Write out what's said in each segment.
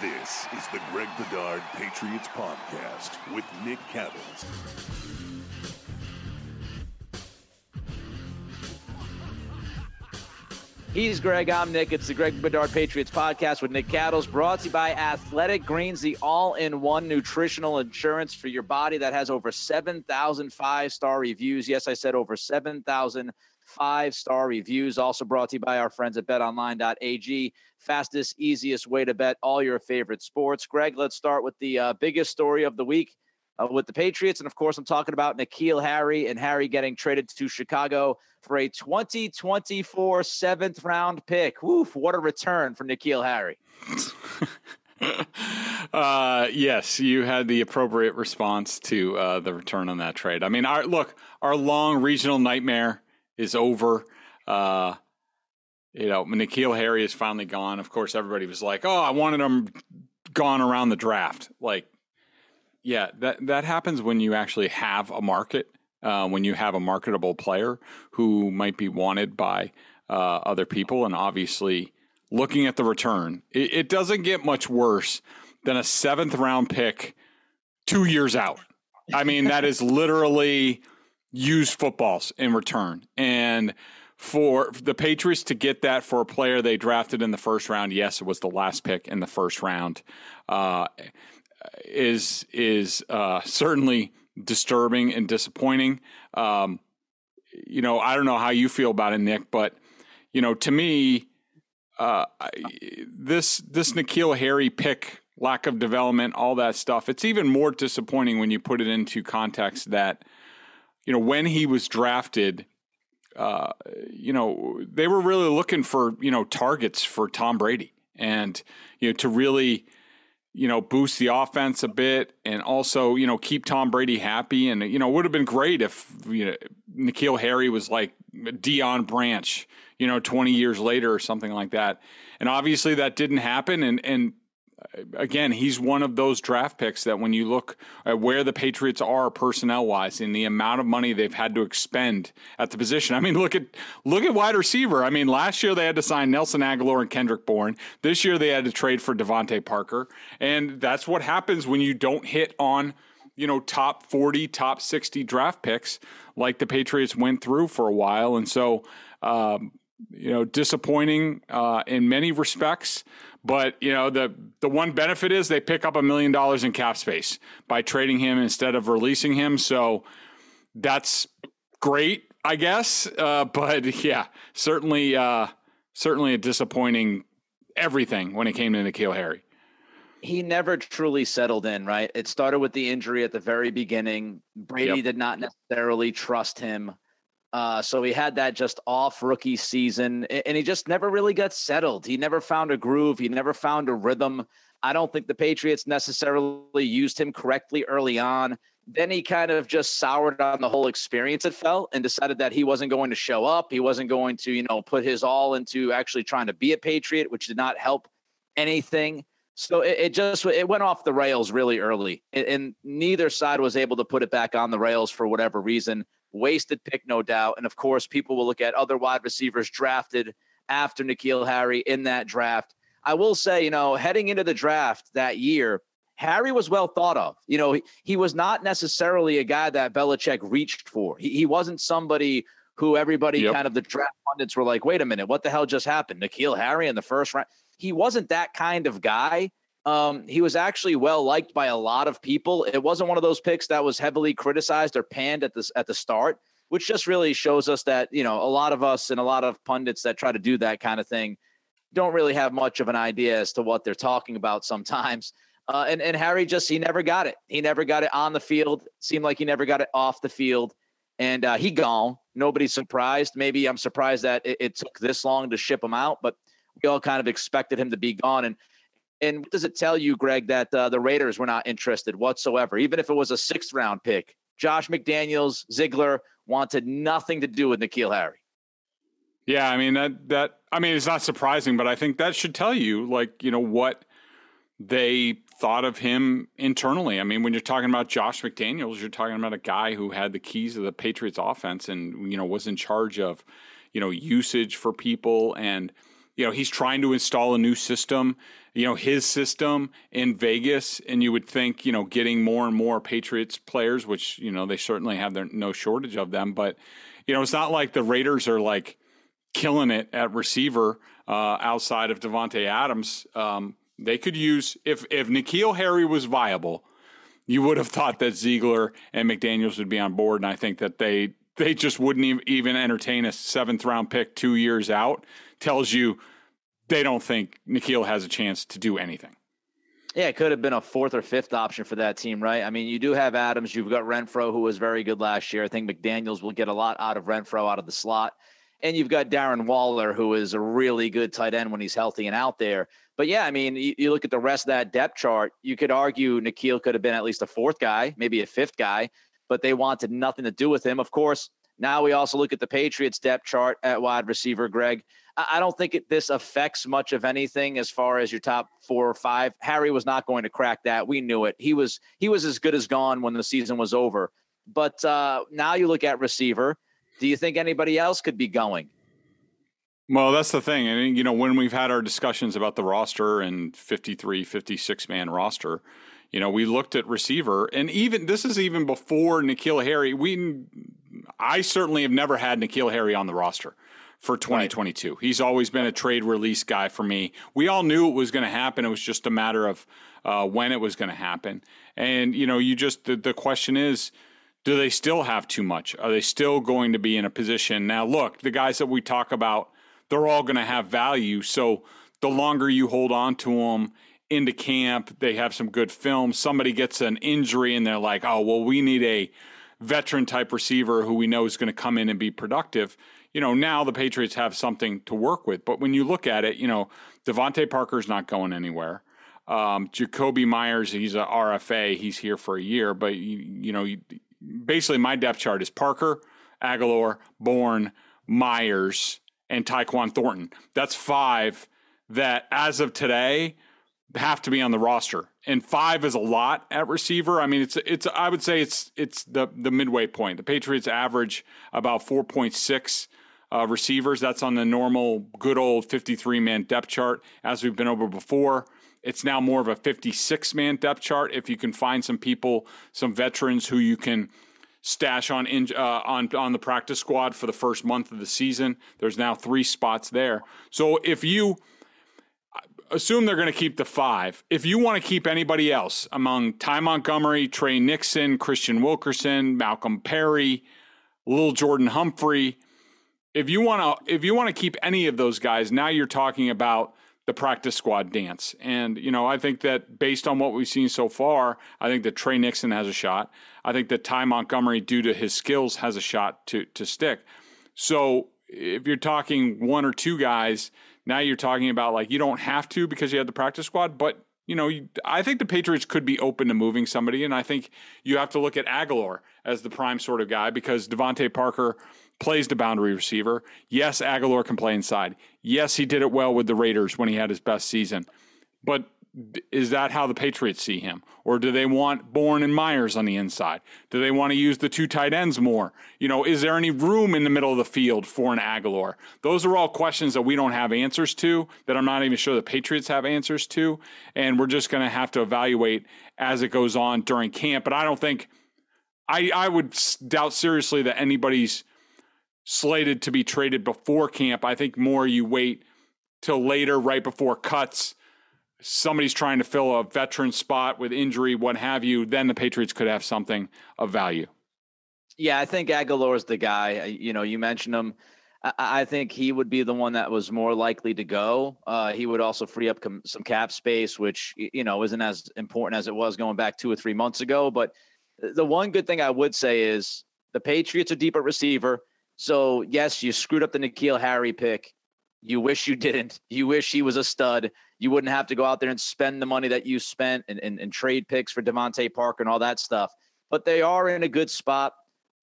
This is the Greg Bedard Patriots Podcast with Nick Cattles. He's Greg. I'm Nick. It's the Greg Bedard Patriots podcast with Nick Cattles, brought to you by Athletic Greens, the all in one nutritional insurance for your body that has over 7,000 five star reviews. Yes, I said over 7,000 five star reviews. Also brought to you by our friends at betonline.ag. Fastest, easiest way to bet all your favorite sports. Greg, let's start with the uh, biggest story of the week uh, with the Patriots. And of course, I'm talking about N'Keal Harry and Harry getting traded to Chicago for a 2024 seventh round pick. Woof, what a return for N'Keal Harry. uh, yes, you had the appropriate response to uh, the return on that trade. I mean, our look, our long regional nightmare is over. Uh, you know, N'Keal Harry is finally gone. Of course, everybody was like, "Oh, I wanted him gone around the draft." Like, yeah, that that happens when you actually have a market, uh, when you have a marketable player who might be wanted by uh, other people, and obviously, looking at the return, it, it doesn't get much worse than a seventh round pick two years out. I mean, that is literally used footballs in return. And for the Patriots to get that for a player they drafted in the first round, yes, it was the last pick in the first round, uh, is is uh, certainly disturbing and disappointing. Um, you know, I don't know how you feel about it, Nick, but you know, to me, uh, this this N'Keal Harry pick, lack of development, all that stuff. It's even more disappointing when you put it into context that you know, when he was drafted, uh, you know, they were really looking for, you know, targets for Tom Brady and, you know, to really, you know, boost the offense a bit and also, you know, keep Tom Brady happy. And, you know, it would have been great if, you know, N'Keal Harry was like Deion Branch, you know, 20 years later or something like that. And obviously that didn't happen. And, and again, he's one of those draft picks that when you look at where the Patriots are personnel wise and the amount of money they've had to expend at the position. I mean, look at look at wide receiver. I mean, last year they had to sign Nelson Agholor and Kendrick Bourne. This year they had to trade for DeVante Parker, and that's what happens when you don't hit on you know top 40 top 60 draft picks like the patriots went through for a while and so um, you know disappointing uh, in many respects but you know the the one benefit is they pick up a million dollars in cap space by trading him instead of releasing him. So that's great, I guess. Uh, but yeah, certainly uh, certainly a disappointing everything when it came to N'Keal Harry. He never truly settled in, right? It started with the injury at the very beginning. Brady yep. did not necessarily trust him. Uh, so he had that just off rookie season, and he just never really got settled. He never found a groove. He never found a rhythm. I don't think the Patriots necessarily used him correctly early on. Then he kind of just soured on the whole experience, it felt, and decided that he wasn't going to show up. He wasn't going to, you know, put his all into actually trying to be a Patriot, which did not help anything. So it, it just it went off the rails really early, and, and neither side was able to put it back on the rails for whatever reason wasted pick, no doubt. And of course, people will look at other wide receivers drafted after N'Keal Harry in that draft. I will say, you know, heading into the draft that year, Harry was well thought of. You know, he, he was not necessarily a guy that Belichick reached for. He, he wasn't somebody who everybody yep. kind of the draft pundits were like, wait a minute, what the hell just happened? N'Keal Harry in the first round. He wasn't that kind of guy. Um, he was actually well liked by a lot of people. It wasn't one of those picks that was heavily criticized or panned at the at the start, which just really shows us that you know a lot of us and a lot of pundits that try to do that kind of thing don't really have much of an idea as to what they're talking about sometimes. Uh, and and Harry just he never got it. He never got it on the field. Seemed like he never got it off the field, and uh, he gone. Nobody's surprised. Maybe I'm surprised that it, it took this long to ship him out, but we all kind of expected him to be gone. And and what does it tell you, Greg, that uh, the Raiders were not interested whatsoever, even if it was a sixth round pick? Josh McDaniels, Ziegler wanted nothing to do with N'Keal Harry. Yeah, I mean that that I mean it's not surprising, but I think that should tell you like you know what they thought of him internally. I mean, when you're talking about Josh McDaniels, you're talking about a guy who had the keys of the Patriots offense and you know was in charge of you know usage for people and you know, he's trying to install a new system, you know, his system in Vegas. And you would think, you know, getting more and more Patriots players, which, you know, they certainly have their, no shortage of them. But, you know, it's not like the Raiders are like killing it at receiver uh, outside of Davante Adams. Um, they could use, if, if N'Keal Harry was viable, you would have thought that Ziegler and McDaniels would be on board. And I think that they, they just wouldn't even entertain a seventh round pick two years out tells you they don't think N'Keal has a chance to do anything. Yeah, it could have been a fourth or fifth option for that team, right? I mean, you do have Adams. You've got Renfrow, who was very good last year. I think McDaniels will get a lot out of Renfrow out of the slot. And you've got Darren Waller, who is a really good tight end when he's healthy and out there. But yeah, I mean, you, you look at the rest of that depth chart, you could argue N'Keal could have been at least a fourth guy, maybe a fifth guy, but they wanted nothing to do with him. Of course, now we also look at the Patriots depth chart at wide receiver, Greg. I don't think it, this affects much of anything as far as your top four or five. Harry was not going to crack that. We knew it. He was he was as good as gone when the season was over. But uh, now you look at receiver. Do you think anybody else could be going? Well, that's the thing. I mean, you know, when we've had our discussions about the roster and 53, 56 man roster, you know, we looked at receiver and even this is even before N'Keal Harry. We, I certainly have never had N'Keal Harry on the roster for 2022. Right. He's always been a trade release guy for me. We all knew it was going to happen. It was just a matter of uh, when it was going to happen. And, you know, you just, the, the question is, do they still have too much? Are they still going to be in a position? Now, look, the guys that we talk about, they're all going to have value. So the longer you hold on to them into camp, they have some good film. Somebody gets an injury and they're like, oh, well, we need a veteran type receiver who we know is going to come in and be productive you know, now the Patriots have something to work with. But when you look at it, you know, DeVante Parker's not going anywhere. Um, Jakobi Meyers, he's a RFA. He's here for a year. But, you, you know, you, basically my depth chart is Parker, Agholor, Bourne, Meyers, and Tyquan Thornton. That's five that, as of today, have to be on the roster. And five is a lot at receiver. I mean, it's it's I would say it's it's the the midway point. The Patriots average about four point six uh, receivers. That's on the normal, good old 53 man depth chart, as we've been over before. It's now more of a 56 man depth chart. If you can find some people, some veterans who you can stash on in, uh, on on the practice squad for the first month of the season, there's now three spots there. So if you assume they're going to keep the five, if you want to keep anybody else among Ty Montgomery, Tre Nixon, Christian Wilkerson, Malcolm Perry, Little Jordan Humphrey, if you want to if you want to keep any of those guys, now you're talking about the practice squad dance. And, you know, I think that based on what we've seen so far, I think that Tre Nixon has a shot. I think that Ty Montgomery, due to his skills, has a shot to to stick. So if you're talking one or two guys, now you're talking about like you don't have to because you have the practice squad, but you know, I think the Patriots could be open to moving somebody, and I think you have to look at Agholor as the prime sort of guy because DeVante Parker plays the boundary receiver. Yes, Agholor can play inside. Yes, he did it well with the Raiders when he had his best season. But is that how the Patriots see him? Or do they want Bourne and Meyers on the inside? Do they want to use the two tight ends more? You know, is there any room in the middle of the field for an Agholor? Those are all questions that we don't have answers to, that I'm not even sure the Patriots have answers to. And we're just going to have to evaluate as it goes on during camp. But I don't think, I, I would doubt seriously that anybody's slated to be traded before camp. I think more you wait till later, right before cuts. Somebody's trying to fill a veteran spot with injury, what have you. Then the Patriots could have something of value. Yeah, I think is the guy. You know, you mentioned him. I think he would be the one that was more likely to go. Uh, he would also free up com- some cap space, which you know isn't as important as it was going back two or three months ago. But the one good thing I would say is the Patriots are deep at receiver. So yes, you screwed up the N'Keal Harry pick. You wish you didn't. You wish he was a stud. You wouldn't have to go out there and spend the money that you spent and, and, and trade picks for DeVante Parker and all that stuff. But they are in a good spot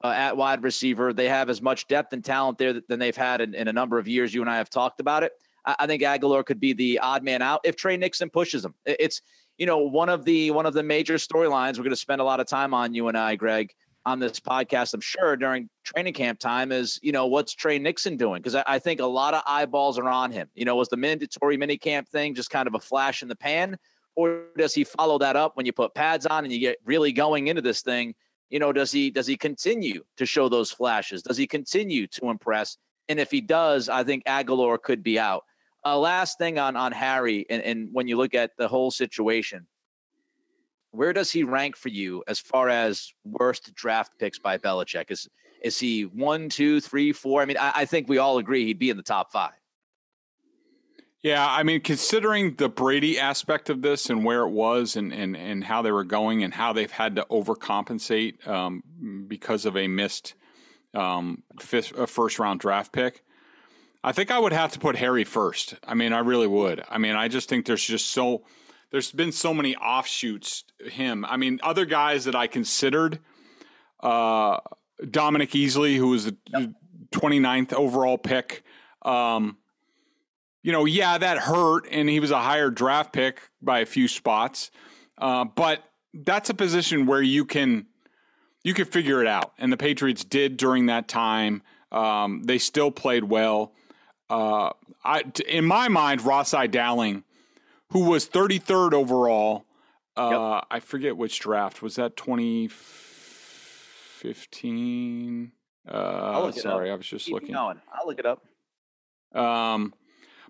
uh, at wide receiver. They have as much depth and talent there than they've had in, in a number of years. You and I have talked about it. I, I think Agholor could be the odd man out if Tre Nixon pushes him. It's you know one of the one of the major storylines we're going to spend a lot of time on. You and I, Greg, on this podcast, I'm sure during training camp time is, you know, what's Tre Nixon doing? Because I, I, think a lot of eyeballs are on him. You know, was the mandatory minicamp thing just kind of a flash in the pan? Or does he follow that up when you put pads on and you get really going into this thing? You know, does he does he continue to show those flashes? Does he continue to impress? And if he does, I think Agholor could be out. Uh, last thing on on Harry, and, and when you look at the whole situation, where does he rank for you as far as worst draft picks by Belichick? Is is he one, two, three, four? I mean, I, I think we all agree he'd be in the top five. Yeah, I mean, considering the Brady aspect of this and where it was and, and, and how they were going and how they've had to overcompensate um, because of a missed um, first round draft pick, I think I would have to put Harry first. I mean, I really would. I mean, I just think there's just so there's been so many offshoots him. I mean, other guys that I considered, uh, Dominique Easley, who was the yep. 29th overall pick. Um, you know, yeah, that hurt, and he was a higher draft pick by a few spots. Uh, but that's a position where you can you can figure it out, and the Patriots did during that time. Um, they still played well. Uh, I, in my mind, Ras-I Dowling, who was 33rd overall, uh, yep. I forget which draft was that 2015. Uh, sorry, I was just Keep looking. Going. I'll look it up. Um,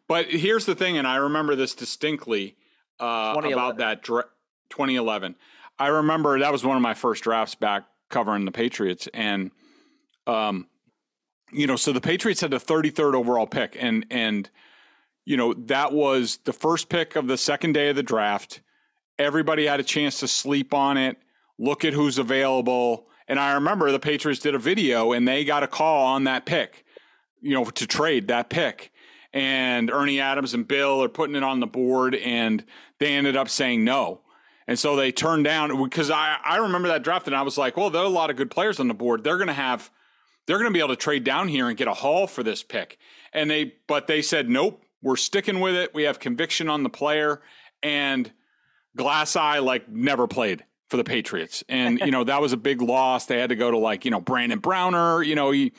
but here's the thing, and I remember this distinctly uh, about that dra- 2011. I remember that was one of my first drafts back covering the Patriots, and um, you know, so the Patriots had the 33rd overall pick, and and you know that was the first pick of the second day of the draft. Everybody had a chance to sleep on it, look at who's available, and I remember the Patriots did a video, and they got a call on that pick, you know, to trade that pick and Ernie Adams and Bill are putting it on the board, and they ended up saying no. And so they turned down because I, I remember that draft and I was like, well, there are a lot of good players on the board. They're going to have, they're going to be able to trade down here and get a haul for this pick. And they, but they said, nope, we're sticking with it. We have conviction on the player. And Ras-I like never played for the Patriots. And, you know, that was a big loss. They had to go to like, you know, Brandon Browner, you know, he,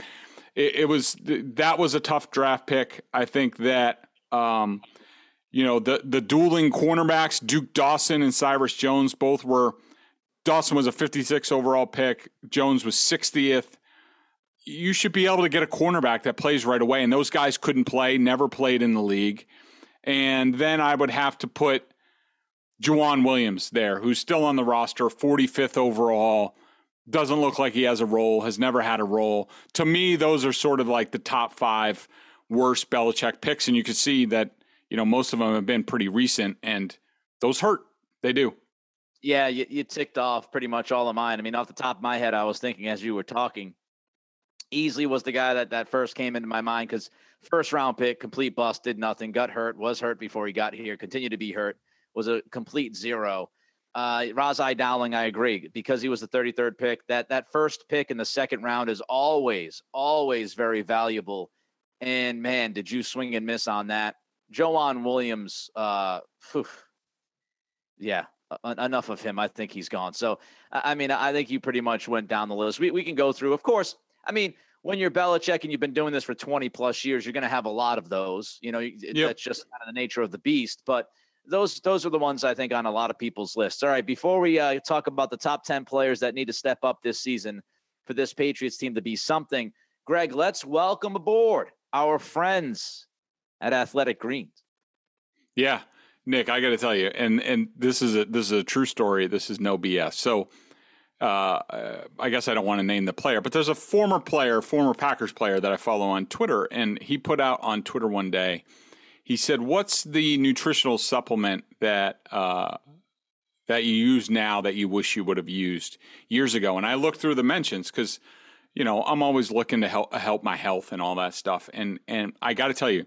it, it, was that was a tough draft pick. I think that um, you know the the dueling cornerbacks, Duke Dawson and Cyrus Jones, both were. Dawson was a 56 overall pick. Jones was 60th. You should be able to get a cornerback that plays right away, and those guys couldn't play, never played in the league. And then I would have to put Joejuan Williams there, who's still on the roster, 45th overall doesn't look like he has a role, has never had a role. To me, those are sort of like the top five worst Belichick picks. And you can see that, you know, most of them have been pretty recent and those hurt. They do. Yeah, you, you ticked off pretty much all of mine. I mean, off the top of my head, I was thinking as you were talking, Easley was the guy that, that first came into my mind because first round pick, complete bust, did nothing, got hurt, was hurt before he got here, continued to be hurt, was a complete zero. Uh, Ras-I Dowling, I agree, because he was the 33rd pick. That that first pick in the second round is always, always very valuable. And man, did you swing and miss on that? Joejuan Williams, uh, whew, yeah, uh, enough of him. I think he's gone. So, I mean, I think you pretty much went down the list. We we can go through. Of course, I mean, when you're Belichick and you've been doing this for 20 plus years, you're going to have a lot of those. You know, yep. that's just kind of the nature of the beast. But those those are the ones I think on a lot of people's lists. All right, before we uh, talk about the top ten players that need to step up this season for this Patriots team to be something, Greg, let's welcome aboard our friends at Athletic Greens. Yeah, Nick, I got to tell you, and and this is a this is a true story. This is no BS. So. Uh, I guess I don't want to name the player, but there's a former player, former Packers player that I follow on Twitter, and he put out on Twitter one day he said, "What's the nutritional supplement that uh, that you use now that you wish you would have used years ago?" And I looked through the mentions because you know I'm always looking to help help my health and all that stuff. And and I got to tell you,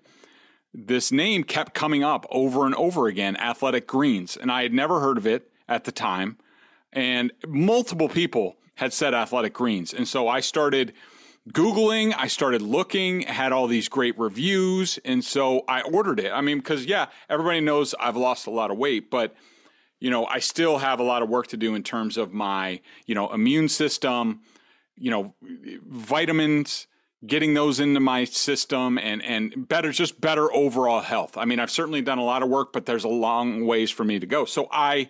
this name kept coming up over and over again. Athletic Greens, and I had never heard of it at the time, and multiple people had said Athletic Greens, and so I started Googling, I started looking, had all these great reviews. And so I ordered it. I mean, because, yeah, everybody knows I've lost a lot of weight, but you know, I still have a lot of work to do in terms of my, you know, immune system, you know, vitamins, getting those into my system and and better just better overall health. I mean, I've certainly done a lot of work, but there's a long ways for me to go. So I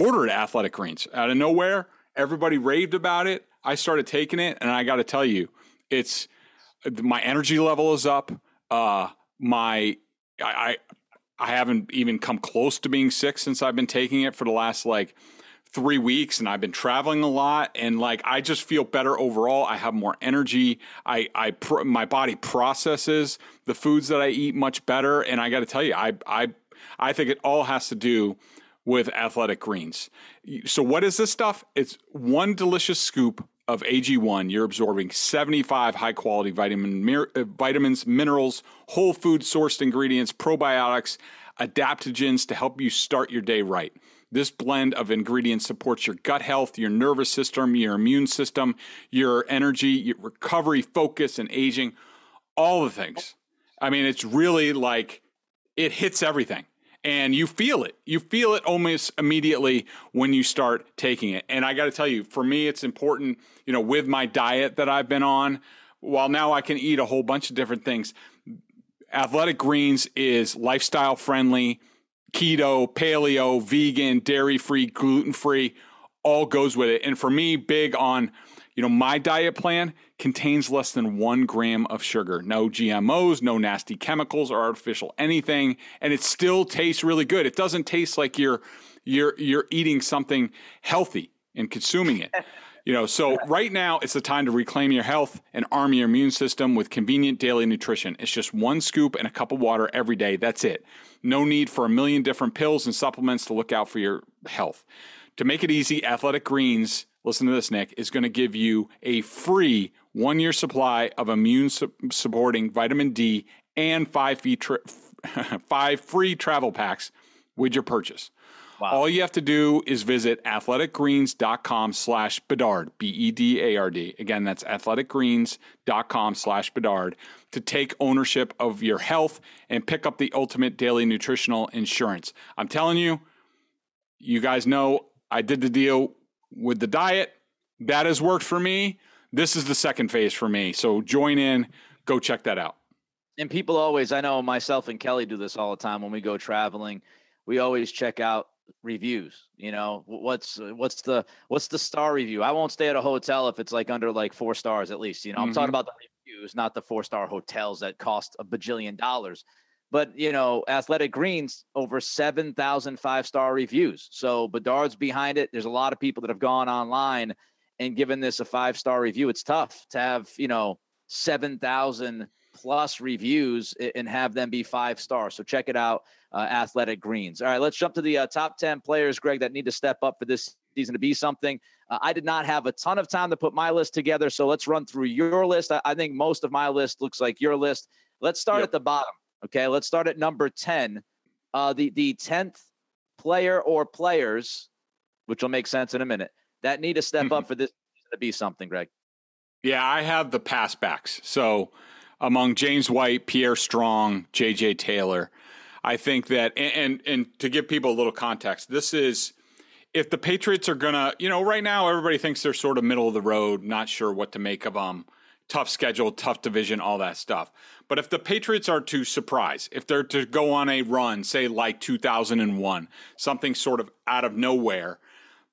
ordered athletic greens out of nowhere. Everybody raved about it. I started taking it and I got to tell you, it's my energy level is up. Uh my I, I haven't even come close to being sick since I've been taking it for the last like three weeks and I've been traveling a lot and like I just feel better overall. I have more energy. I, I, pr- my body processes the foods that I eat much better. And I got to tell you, I, I, I think it all has to do with athletic greens. So what is this stuff? It's one delicious scoop of AG1. You're absorbing 75 high quality vitamin, uh, vitamins, minerals, whole food sourced ingredients, probiotics, adaptogens to help you start your day right. This blend of ingredients supports your gut health, your nervous system, your immune system, your energy, your recovery, focus, and aging, all the things. I mean, it's really like it hits everything and you feel it. You feel it almost immediately when you start taking it. And I got to tell you, for me, it's important, you know, with my diet that I've been on, while now I can eat a whole bunch of different things, Athletic Greens is lifestyle friendly keto, paleo, vegan, dairy free, gluten free, all goes with it. And for me, big on, you know, my diet plan contains less than one gram of sugar, no GMOs, no nasty chemicals or artificial anything, and it still tastes really good. It doesn't taste like you're you're you're eating something healthy and consuming it. You know, so right now it's the time to reclaim your health and arm your immune system with convenient daily nutrition. It's just one scoop and a cup of water every day. That's it. No need for a million different pills and supplements to look out for your health. To make it easy, Athletic Greens, listen to this, Nick, is going to give you a free one year supply of immune su- supporting vitamin D and five, fee tra- five free travel packs with your purchase. Wow. All you have to do is visit athleticgreens.com slash Bedard, B-E-D-A-R-D. Again, that's athleticgreens.com slash Bedard to take ownership of your health and pick up the ultimate daily nutritional insurance. I'm telling you, you guys know I did the deal with the diet. That has worked for me. This is the second phase for me. So join in, go check that out. And people always, I know myself and Kelly do this all the time when we go traveling. We always check out reviews you know what's what's the what's the star review i won't stay at a hotel if it's like under like four stars at least you know mm-hmm. i'm talking mm-hmm. about the reviews not the four star hotels that cost a bajillion dollars but you know athletic greens over 7000 five star reviews so bedard's behind it there's a lot of people that have gone online and given this a five star review it's tough to have you know 7000 plus reviews and have them be five stars so check it out uh, athletic greens. All right, let's jump to the uh, top 10 players, Greg, that need to step up for this season to be something. Uh, I did not have a ton of time to put my list together, so let's run through your list. I, I think most of my list looks like your list. Let's start yep. at the bottom. Okay, let's start at number 10. Uh, the the 10th player or players, which will make sense in a minute, that need to step mm-hmm. up for this to be something, Greg. Yeah, I have the pass backs. So among James White, Pierre Strong, JJ Taylor, I think that, and, and, and to give people a little context, this is if the Patriots are gonna, you know, right now everybody thinks they're sort of middle of the road, not sure what to make of them, tough schedule, tough division, all that stuff. But if the Patriots are to surprise, if they're to go on a run, say like 2001, something sort of out of nowhere,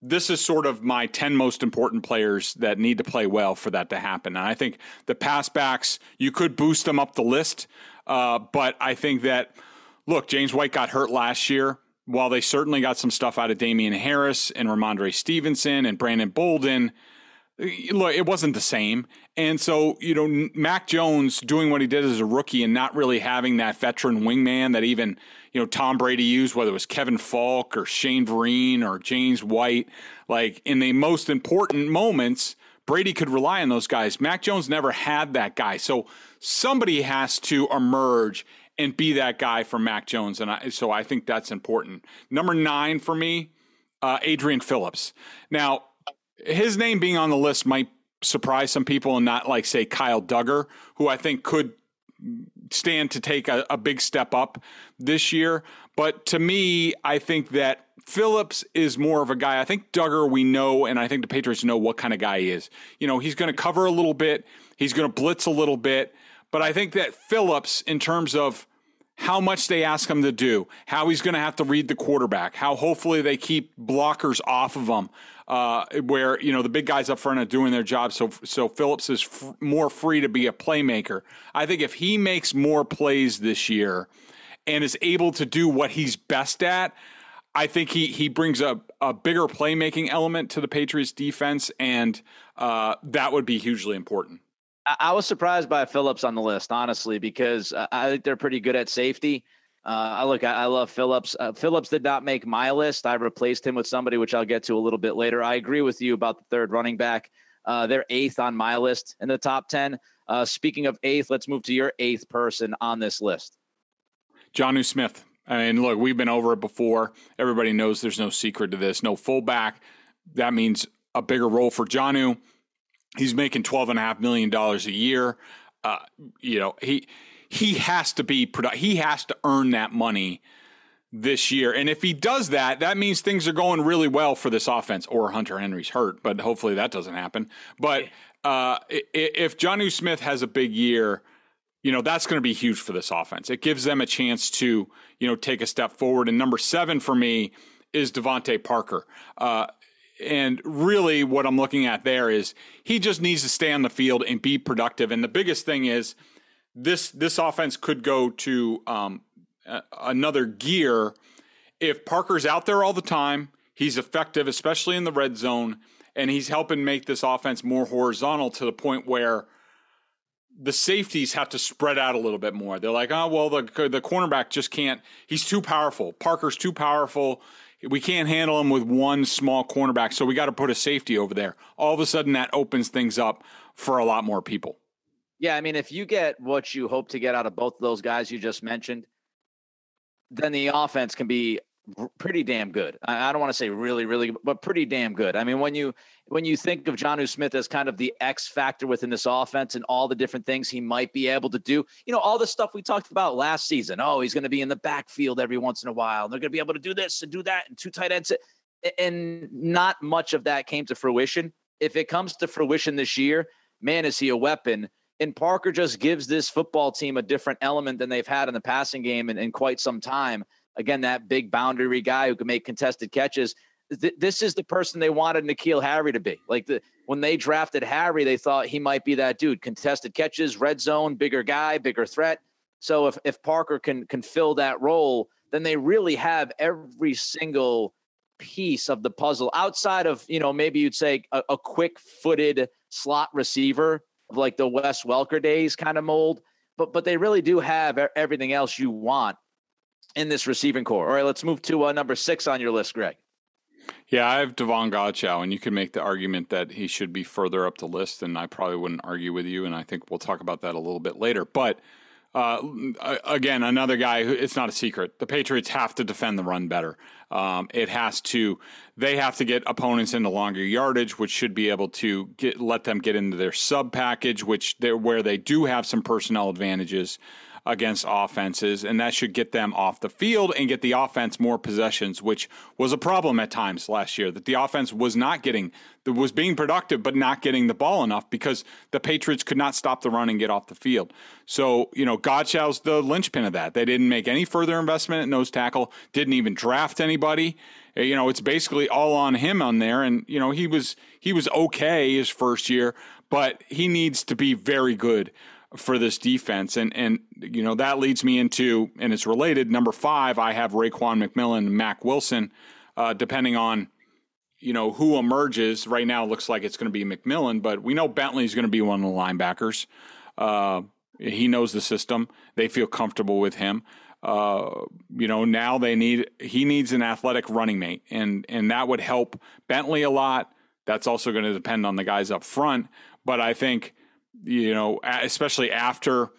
this is sort of my 10 most important players that need to play well for that to happen. And I think the pass backs, you could boost them up the list, uh, but I think that look, James White got hurt last year. While they certainly got some stuff out of Damien Harris and Rhamondre Stevenson and Brandon Bolden, look, it wasn't the same. And so, you know, Mac Jones doing what he did as a rookie and not really having that veteran wingman that even, you know, Tom Brady used, whether it was Kevin Faulk or Shane Vereen or James White, like in the most important moments, Brady could rely on those guys. Mac Jones never had that guy. So somebody has to emerge and be that guy for Mac Jones. And I, so I think that's important. Number nine for me, uh, Adrian Phillips. Now, his name being on the list might surprise some people and not like, say, Kyle Dugger, who I think could stand to take a, a big step up this year. But to me, I think that Phillips is more of a guy. I think Dugger, we know, and I think the Patriots know what kind of guy he is. You know, he's going to cover a little bit, he's going to blitz a little bit. But I think that Phillips, in terms of how much they ask him to do, how he's going to have to read the quarterback, how hopefully they keep blockers off of him, uh, where you know the big guys up front are doing their job, so so Phillips is f- more free to be a playmaker. I think if he makes more plays this year and is able to do what he's best at, I think he he brings a, a bigger playmaking element to the Patriots defense, and uh, that would be hugely important. I was surprised by Phillips on the list, honestly, because I think they're pretty good at safety. Uh, I look, I, I love Phillips. Uh, Phillips did not make my list. I replaced him with somebody, which I'll get to a little bit later. I agree with you about the third running back. Uh, they're eighth on my list in the top 10. Uh, speaking of eighth, let's move to your eighth person on this list. Jonnu Smith. I mean, look, we've been over it before. Everybody knows there's no secret to this. No fullback. That means a bigger role for Jonnu. He's making twelve and a half million dollars a year. Uh, you know, he he has to be produ- he has to earn that money this year. And if he does that, that means things are going really well for this offense. Or Hunter Henry's hurt, but hopefully that doesn't happen. But uh, if Jonnu Smith has a big year, you know that's going to be huge for this offense. It gives them a chance to you know take a step forward. And number seven for me is DeVante Parker. Uh, and really, what I'm looking at there is he just needs to stay on the field and be productive. And the biggest thing is this this offense could go to um, another gear if Parker's out there all the time. He's effective, especially in the red zone, and he's helping make this offense more horizontal to the point where the safeties have to spread out a little bit more. They're like, oh well, the the cornerback just can't. He's too powerful. Parker's too powerful we can't handle him with one small cornerback, so we got to put a safety over there. All of a sudden, that opens things up for a lot more people. Yeah, I mean, if you get what you hope to get out of both of those guys you just mentioned, then the offense can be pretty damn good. I, don't want to say really, really, but pretty damn good. I mean, when you when you think of Jonnu Smith as kind of the X factor within this offense and all the different things he might be able to do, you know, all the stuff we talked about last season. Oh, he's going to be in the backfield every once in a while. They're going to be able to do this and do that and two tight ends. And not much of that came to fruition. If it comes to fruition this year, man, is he a weapon. And Parker just gives this football team a different element than they've had in the passing game in, in quite some time again, that big boundary guy who can make contested catches. Th- this is the person they wanted N'Keal Harry to be. Like the when they drafted Harry, they thought he might be that dude. Contested catches, red zone, bigger guy, bigger threat. So if if Parker can can fill that role, then they really have every single piece of the puzzle outside of you know maybe you'd say a, a quick footed slot receiver of like the Wes Welker days kind of mold. But but they really do have everything else you want in this receiving corps. All right, let's move to uh, number six on your list, Greg. Yeah, I have Davon Godchaux, and you can make the argument that he should be further up the list, and I probably wouldn't argue with you, and I think we'll talk about that a little bit later. But uh, again, another guy who it's not a secret. The Patriots have to defend the run better. Um, it has to. They have to get opponents into longer yardage, which should be able to get let them get into their sub package, which where they do have some personnel advantages against offenses, and that should get them off the field and get the offense more possessions, which was a problem at times last year. That the offense was not getting, was being productive, but not getting the ball enough because the Patriots could not stop the run and get off the field. So, you know, Godchaux's the linchpin of that. They didn't make any further investment at nose tackle, didn't even draft anybody. Eh, you know, it's basically all on him on there. And, you know, he was he was okay his first year, but he needs to be very good for this defense. And and you know that leads me into and it's related. Number five, I have Raekwon McMillan and Mack Wilson. Uh, depending on you know who emerges right now, looks like it's going to be McMillan, but we know Bentley is going to be one of the linebackers. Uh, he knows the system. They feel comfortable with him. Uh, you know, now they need he needs an athletic running mate, and and that would help Bentley a lot. That's also going to depend on the guys up front. But I think you know, especially after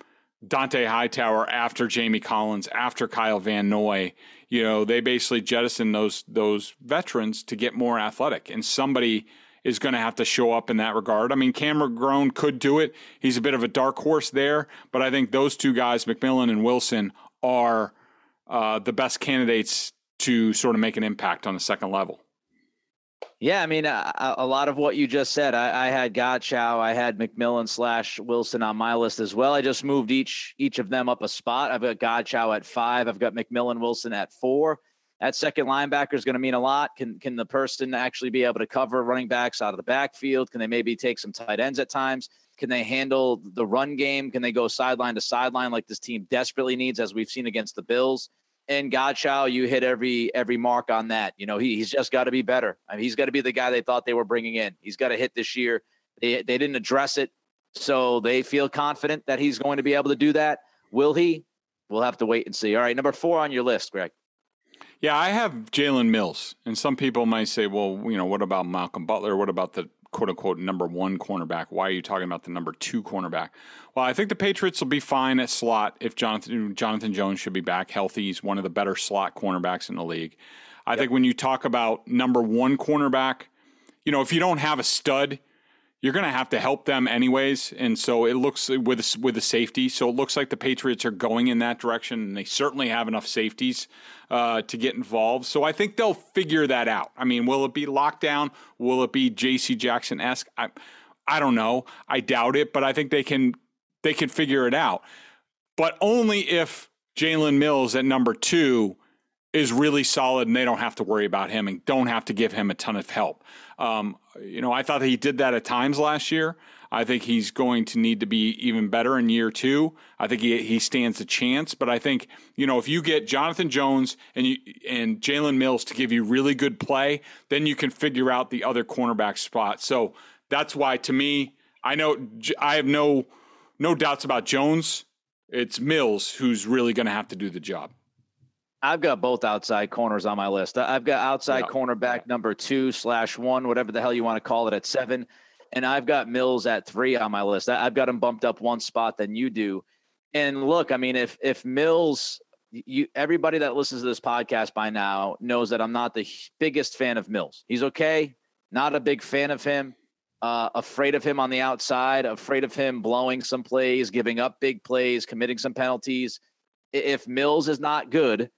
Dont'a Hightower, after Jamie Collins, after Kyle Van Noy, you know, they basically jettison those those veterans to get more athletic, and somebody is going to have to show up in that regard. I mean, Cameron McGrone could do it; he's a bit of a dark horse there, but I think those two guys, McMillan and Wilson, are uh, the best candidates to sort of make an impact on the second level. Yeah, I mean, a, a lot of what you just said. I, I had Godchaux, I had McMillan slash Wilson on my list as well. I just moved each each of them up a spot. I've got Godchaux at five. I've got McMillan Wilson at four. That second linebacker is going to mean a lot. Can can the person actually be able to cover running backs out of the backfield? Can they maybe take some tight ends at times? Can they handle the run game? Can they go sideline to sideline like this team desperately needs, as we've seen against the Bills? And Godchaux, you hit every every mark on that. You know, he, he's just got to be better. I mean, he's got to be the guy they thought they were bringing in. He's got to hit this year. They they didn't address it, so they feel confident that he's going to be able to do that. Will he? We'll have to wait and see. All right, number four on your list, Greg. Yeah, I have Jalen Mills, and some people might say, "Well, you know, what about Malcolm Butler? What about the quote unquote number one cornerback. Why are you talking about the number two cornerback? Well, I think the Patriots will be fine at slot if Jonathan Jonathan Jones should be back healthy. He's one of the better slot cornerbacks in the league. I yep. think when you talk about number one cornerback, you know, if you don't have a stud, you're going to have to help them anyways. And so it looks with with a safety. So it looks like the Patriots are going in that direction, and they certainly have enough safeties uh, to get involved. So I think they'll figure that out. I mean, will it be lockdown? Will it be J.C. Jackson esque? I, I don't know. I doubt it, but I think they can they can figure it out. But only if Jalen Mills at number two is really solid and they don't have to worry about him and don't have to give him a ton of help. Um, you know, I thought he did that at times last year. I think he's going to need to be even better in year two. I think he he stands a chance, but I think you know if you get Jonathan Jones and you and Jalen Mills to give you really good play, then you can figure out the other cornerback spot. So that's why, to me, I know I have no no doubts about Jones. It's Mills who's really going to have to do the job. I've got both outside corners on my list. I've got outside yeah. cornerback number two slash one, whatever the hell you want to call it, at seven, and I've got Mills at three on my list. I've got him bumped up one spot than you do. And look, I mean, if if Mills, you everybody that listens to this podcast by now knows that I'm not the biggest fan of Mills. He's okay, not a big fan of him. Uh, afraid of him on the outside, afraid of him blowing some plays, giving up big plays, committing some penalties. If Mills is not good,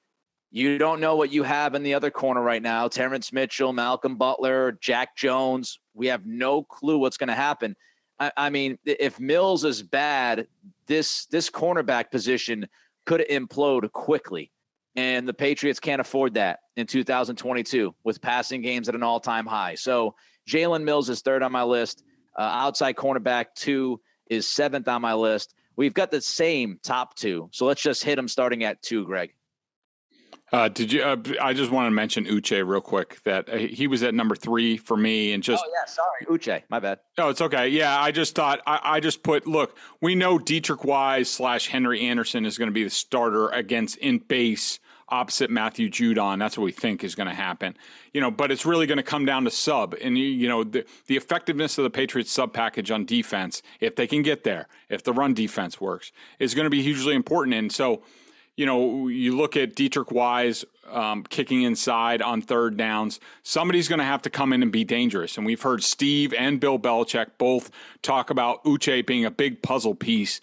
you don't know what you have in the other corner right now. Terrance Mitchell, Malcolm Butler, Jack Jones. We have no clue what's going to happen. I, I, mean, if Mills is bad, this this cornerback position could implode quickly, and the Patriots can't afford that in 2022 with passing games at an all-time high. So Jalen Mills is third on my list. Uh, outside cornerback two is seventh on my list. We've got the same top two, so let's just hit them starting at two, Greg. Uh, did you? Uh, I just want to mention Uche real quick. That uh, he was at number three for me, and just. Oh yeah, sorry, Uche. My bad. Oh, it's okay. Yeah, I just thought I, I just put. Look, we know Deatrich Wise slash Henry Anderson is going to be the starter against in base opposite Matthew Judon. That's what we think is going to happen. You know, but it's really going to come down to sub and you, you know the the effectiveness of the Patriots sub package on defense, if they can get there, if the run defense works, is going to be hugely important. And so you know, you look at Deatrich Wise um, kicking inside on third downs. Somebody's going to have to come in and be dangerous. And we've heard Steve and Bill Belichick both talk about Uche being a big puzzle piece.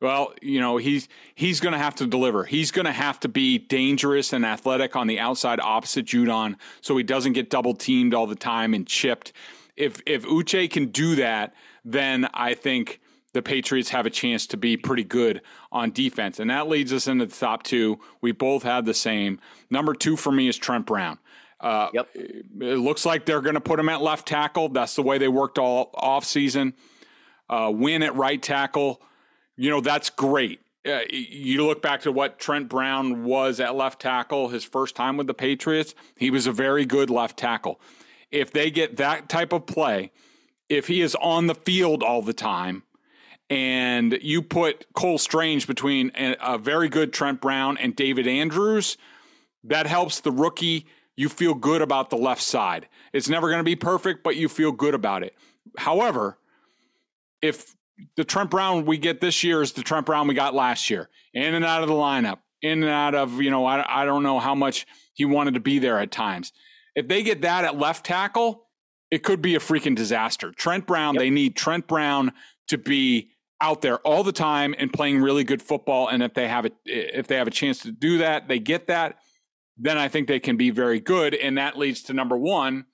Well, you know, he's he's going to have to deliver. He's going to have to be dangerous and athletic on the outside opposite Judon so he doesn't get double teamed all the time and chipped. If if Uche can do that, then I think the Patriots have a chance to be pretty good on defense. And that leads us into the top two. We both had the same. Number two for me is Trent Brown. Uh, yep. It looks like they're going to put him at left tackle. That's the way they worked all off season. Uh, Wynn at right tackle. You know, that's great. Uh, you look back to what Trent Brown was at left tackle his first time with the Patriots. He was a very good left tackle. If they get that type of play, if he is on the field all the time, and you put Cole Strange between a, a, very good Trent Brown and David Andrews, that helps the rookie. You feel good about the left side. It's never going to be perfect, but you feel good about it. However, if the Trent Brown we get this year is the Trent Brown we got last year, in and out of the lineup, in and out of, you know, I, I don't know how much he wanted to be there at times. If they get that at left tackle, it could be a freaking disaster. Trent Brown, yep. they need Trent Brown to be out there all the time and playing really good football. And if they have a if they have a chance to do that, they get that. then I think they can be very good. And that leads to number one,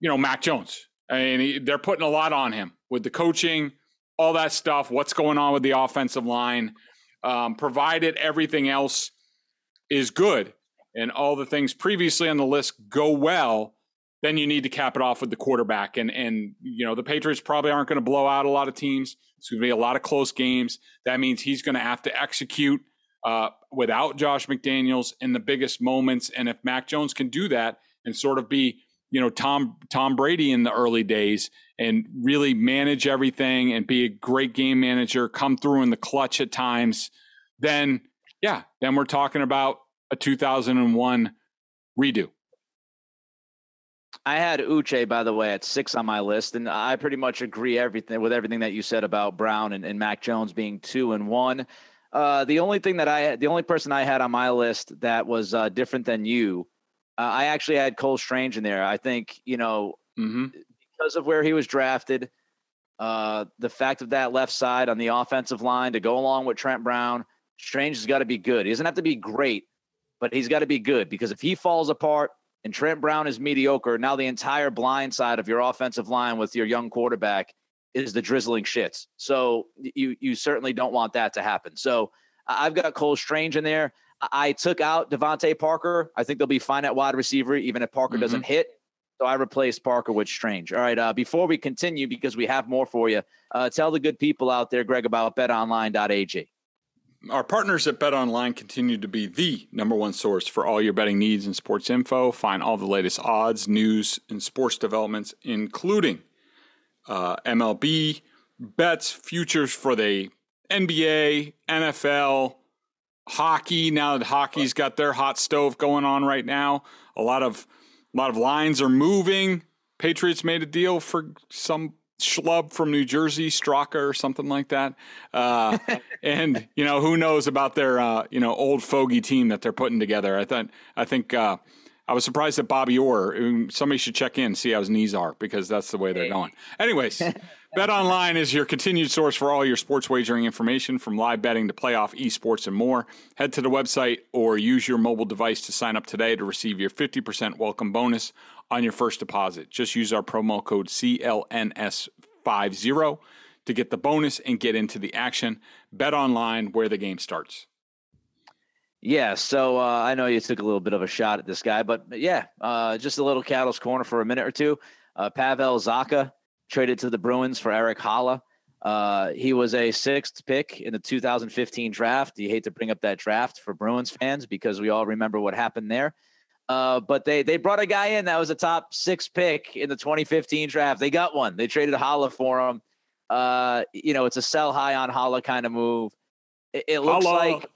you know, Mac Jones. I mean, he, they're putting a lot on him with the coaching, all that stuff, what's going on with the offensive line. Um, provided everything else is good and all the things previously on the list go well, then you need to cap it off with the quarterback. And and you know the Patriots probably aren't going to blow out a lot of teams. It's going to be a lot of close games. That means he's going to have to execute uh, without Josh McDaniels in the biggest moments. And if Mac Jones can do that and sort of be you know Tom Tom Brady in the early days and really manage everything and be a great game manager, come through in the clutch at times, then yeah, then we're talking about a 2001 redo. I had Uche, by the way, at six on my list, and I pretty much agree everything with everything that you said about Brown and, and Mac Jones being two and one. Uh, the only thing that I, the only person I had on my list that was uh, different than you, uh, I actually had Cole Strange in there. I think you know mm-hmm. because of where he was drafted, uh, the fact of that left side on the offensive line to go along with Trent Brown, Strange has got to be good. He doesn't have to be great, but he's got to be good because if he falls apart and Trent Brown is mediocre, now the entire blind side of your offensive line with your young quarterback is the drizzling shits. So you you certainly don't want that to happen. So I've got Cole Strange in there. I took out DeVante Parker. I think they'll be fine at wide receiver, even if Parker mm-hmm. doesn't hit. So I replaced Parker with Strange. All right. Uh, before we continue, because we have more for you, uh, tell the good people out there, Greg, about betonline.ag. Our partners at Bet Online continue to be the number one source for all your betting needs and sports info. Find all the latest odds, news, and sports developments, including uh, MLB, bets, futures for the NBA, NFL, hockey. Now that hockey's got their hot stove going on right now, a lot of a lot of lines are moving. Patriots made a deal for some schlub from New Jersey, Straka or something like that. Uh, and you know who knows about their uh, you know old fogey team that they're putting together. I thought I think uh, I was surprised that Bobby Orr. Um, somebody should check in see how his knees are because that's the way they're going. Anyways. Bet Online is your continued source for all your sports wagering information from live betting to playoff esports and more. Head to the website or use your mobile device to sign up today to receive your 50% welcome bonus on your first deposit. Just use our promo code CLNS50 to get the bonus and get into the action. Bet online where the game starts. Yeah, so uh, I know you took a little bit of a shot at this guy, but yeah, uh, just a little Cattles corner for a minute or two. Uh, Pavel Zacha traded to the Bruins for Erik Haula. Uh, he was a sixth pick in the 2015 draft. You hate to bring up that draft for Bruins fans because we all remember what happened there. Uh, but they they brought a guy in that was a top six pick in the 2015 draft. They got one. They traded Haula for him. Uh, you know, it's a sell high on Haula kind of move. It, it looks Haula. like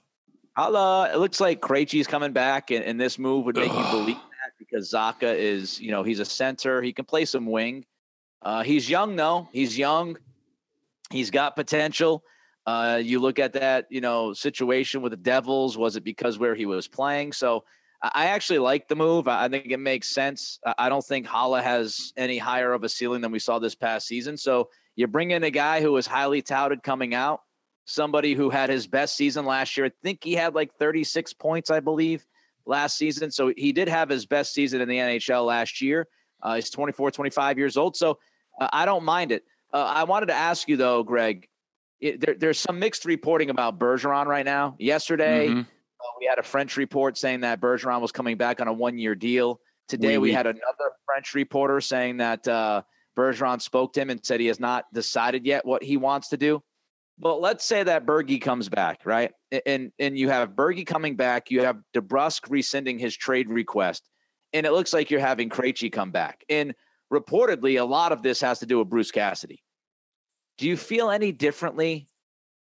Haula. It looks like Krejci's coming back, and, and this move would make you believe that because Zacha is, you know, he's a center. He can play some wing. Uh, he's young though. He's young. He's got potential. Uh, you look at that, you know, situation with the Devils. Was it because where he was playing? So I actually like the move. I think it makes sense. I don't think Haula has any higher of a ceiling than we saw this past season. So you bring in a guy who was highly touted coming out, somebody who had his best season last year. I think he had like 36 points, I believe, last season. So he did have his best season in the NHL last year. Uh, he's 24, 25 years old. So uh, I don't mind it. Uh, I wanted to ask you, though, Greg, it, there, there's some mixed reporting about Bergeron right now. Yesterday, mm-hmm uh, we had a French report saying that Bergeron was coming back on a one year deal. Today, oui, we oui. had another French reporter saying that uh, Bergeron spoke to him and said he has not decided yet what he wants to do. But let's say that Bergie comes back, right? And and you have Bergie coming back, you have DeBrusk rescinding his trade request, and it looks like you're having Krejci come back. And reportedly, a lot of this has to do with Bruce Cassidy. Do you feel any differently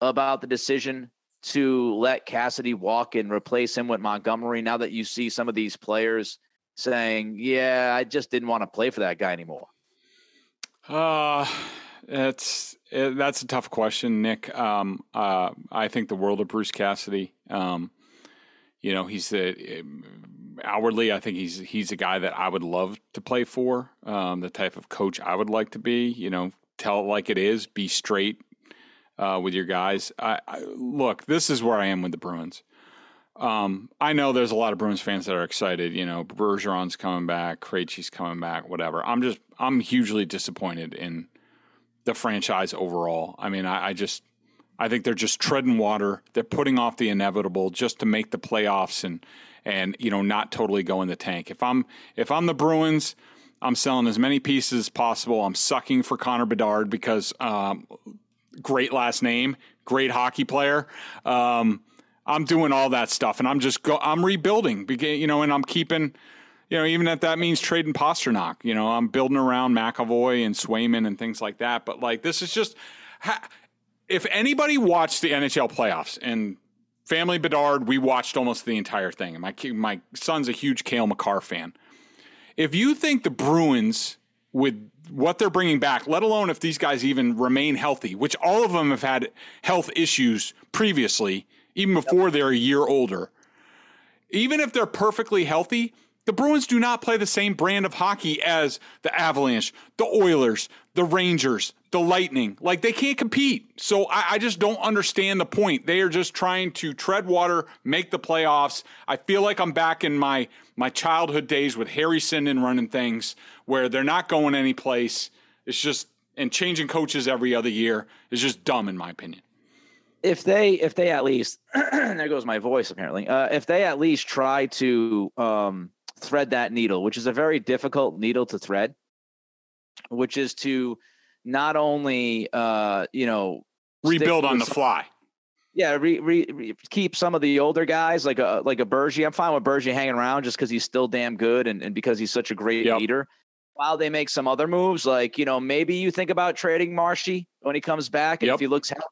about the decision to let Cassidy walk and replace him with Montgomery now that you see some of these players saying, "Yeah, I just didn't want to play for that guy anymore"? Uh it's it, that's a tough question, Nick. Um, uh, I think the world of Bruce Cassidy. Um, you know, he's the outwardly. I think he's he's a guy that I would love to play for. Um, the type of coach I would like to be. You know, tell it like it is, be straight, uh, with your guys. I, I, look, this is where I am with the Bruins. um, I know there's a lot of Bruins fans that are excited. You know, Bergeron's coming back, Krejci's coming back, whatever. I'm just I'm hugely disappointed in the franchise overall. I mean, I, I just I think they're just treading water. They're putting off the inevitable just to make the playoffs and and you know not totally go in the tank. If I'm if I'm the Bruins, I'm selling as many pieces as possible. I'm sucking for Connor Bedard because um, great last name, great hockey player. Um, I'm doing all that stuff, and I'm just go. I'm rebuilding, you know, and I'm keeping, you know, even if that means trading Pastrnak. You know, I'm building around McAvoy and Swayman and things like that. But like, this is just. If anybody watched the NHL playoffs and Family Bedard, we watched almost the entire thing. And my my son's a huge Cale Makar fan. If you think the Bruins with what they're bringing back, let alone if these guys even remain healthy, which all of them have had health issues previously, even before they're a year older. Even if they're perfectly healthy, the Bruins do not play the same brand of hockey as the Avalanche, the Oilers, the Rangers, the Lightning. Like they can't compete. So I, I, just don't understand the point. They are just trying to tread water, make the playoffs. I feel like I'm back in my my childhood days with Harry Sinden running things where they're not going anyplace. It's just and changing coaches every other year is just dumb in my opinion if they if they at least there goes my voice apparently uh, if they at least try to um, thread that needle which is a very difficult needle to thread which is to not only uh, you know rebuild on the some, fly yeah re, re, re, keep some of the older guys like a like a Bergie I'm fine with Bergie hanging around just because he's still damn good and, and because he's such a great yep. leader while they make some other moves like you know maybe you think about trading Marshy when he comes back and yep. if he looks healthy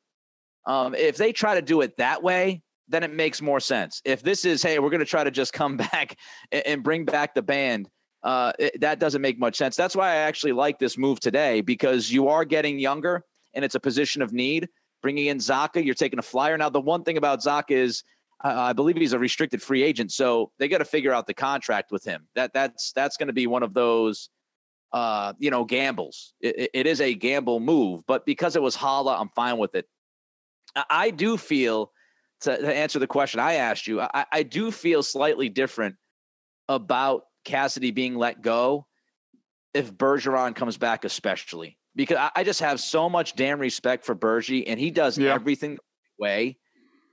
um, if they try to do it that way, then it makes more sense. If this is, hey, we're going to try to just come back and, bring back the band, uh, it, that doesn't make much sense. That's why I actually like this move today because you are getting younger and it's a position of need. Bringing in Zacha, you're taking a flyer. Now, the one thing about Zacha is, uh, I believe he's a restricted free agent, so they got to figure out the contract with him. That that's that's going to be one of those, uh, you know, gambles. It, it is a gamble move, but because it was Haula, I'm fine with it. I do feel to, to answer the question I asked you, I, I do feel slightly different about Cassidy being let go if Bergeron comes back, especially because I, I just have so much damn respect for Bergie and he does yeah. everything the way.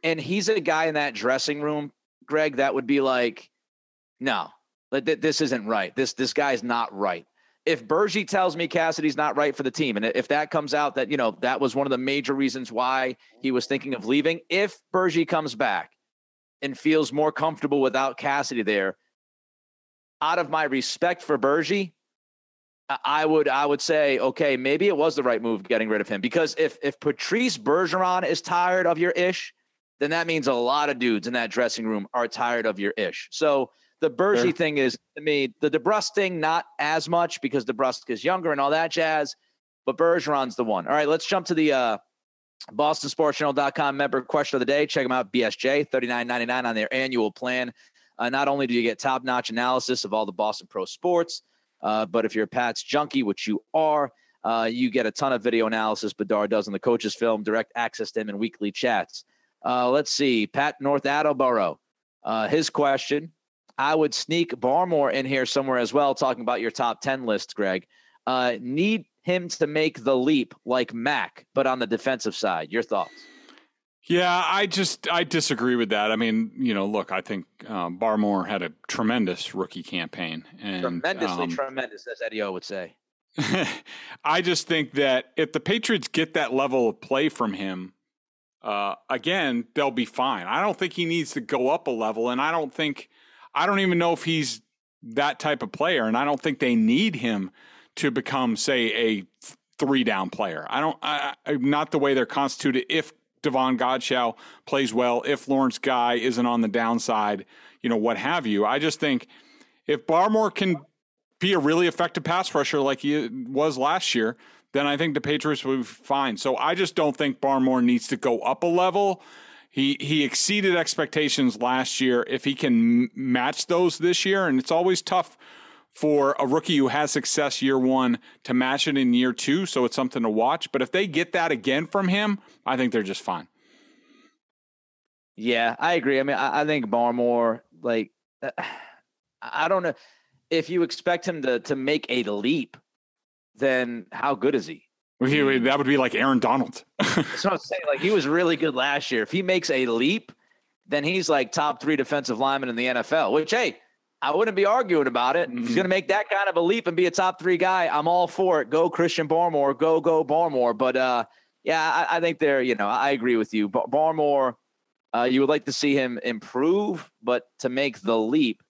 And he's a guy in that dressing room, Greg, that would be like, no, this isn't right. This this guy's not right if Bergie tells me Cassidy's not right for the team, and if that comes out that, you know, that was one of the major reasons why he was thinking of leaving, if Bergie comes back and feels more comfortable without Cassidy there, out of my respect for Bergie, I would I would say, okay, maybe it was the right move getting rid of him. Because if if Patrice Bergeron is tired of your ish, then that means a lot of dudes in that dressing room are tired of your ish. So the Bergie sure. thing is to me the DeBrusk thing not as much because DeBrusk is younger and all that jazz, but Bergeron's the one. All right, let's jump to the uh, BostonSportsJournal.com member question of the day. Check them out, BSJ, thirty nine ninety nine on their annual plan. Uh, not only do you get top notch analysis of all the Boston pro sports, uh, but if you're a Pats junkie, which you are, uh, you get a ton of video analysis. Bedard does in the coaches' film, direct access to him in weekly chats. Uh, let's see, Pat North Attleboro. Uh, his question I would sneak Barmore in here somewhere as well, talking about your top 10 list, Greg. Uh, need him to make the leap like Mac, but on the defensive side. Your thoughts? Yeah, I just I disagree with that. I mean, you know, look, I think um, Barmore had a tremendous rookie campaign, and tremendously um, tremendous, as Eddie O would say. I just think that if the Patriots get that level of play from him, uh, again, they'll be fine. I don't think he needs to go up a level, and I don't think I don't even know if he's that type of player, and I don't think they need him to become, say, a three down player. I don't, I, not the way they're constituted. If Davon Godchaux plays well, if Lawrence Guy isn't on the downside, you know, what have you. I just think if Barmore can be a really effective pass rusher like he was last year, then I think the Patriots will be fine. So I just don't think Barmore needs to go up a level. He he exceeded expectations last year. If he can match those this year, and it's always tough for a rookie who has success year one to match it in year two, so it's something to watch. But if they get that again from him, I think they're just fine. Yeah, I agree. I mean, I, I think Barmore, like, uh, I don't know if you expect him to to make a leap, then how good is he? He that would be like Aaron Donald. That's what I'm saying. Like he was really good last year. If he makes a leap, then he's like top three defensive lineman in the NFL. Which hey, I wouldn't be arguing about it. Mm-hmm. If he's going to make that kind of a leap and be a top three guy, I'm all for it. Go Christian Barmore. Go go Barmore. But uh, yeah, I, I think they're you know I agree with you. Barmore, uh, you would like to see him improve, but to make the leap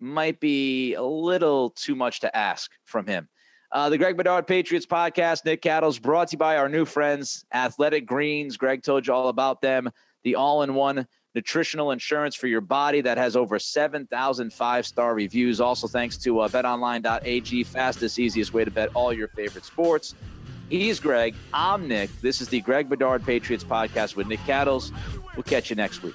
might be a little too much to ask from him. Uh, the Greg Bedard Patriots podcast, Nick Cattles, brought to you by our new friends, Athletic Greens. Greg told you all about them. The all in one nutritional insurance for your body that has over 7,000 five star reviews. Also, thanks to uh, betonline.ag, fastest, easiest way to bet all your favorite sports. He's Greg. I'm Nick. This is the Greg Bedard Patriots podcast with Nick Cattles. We'll catch you next week.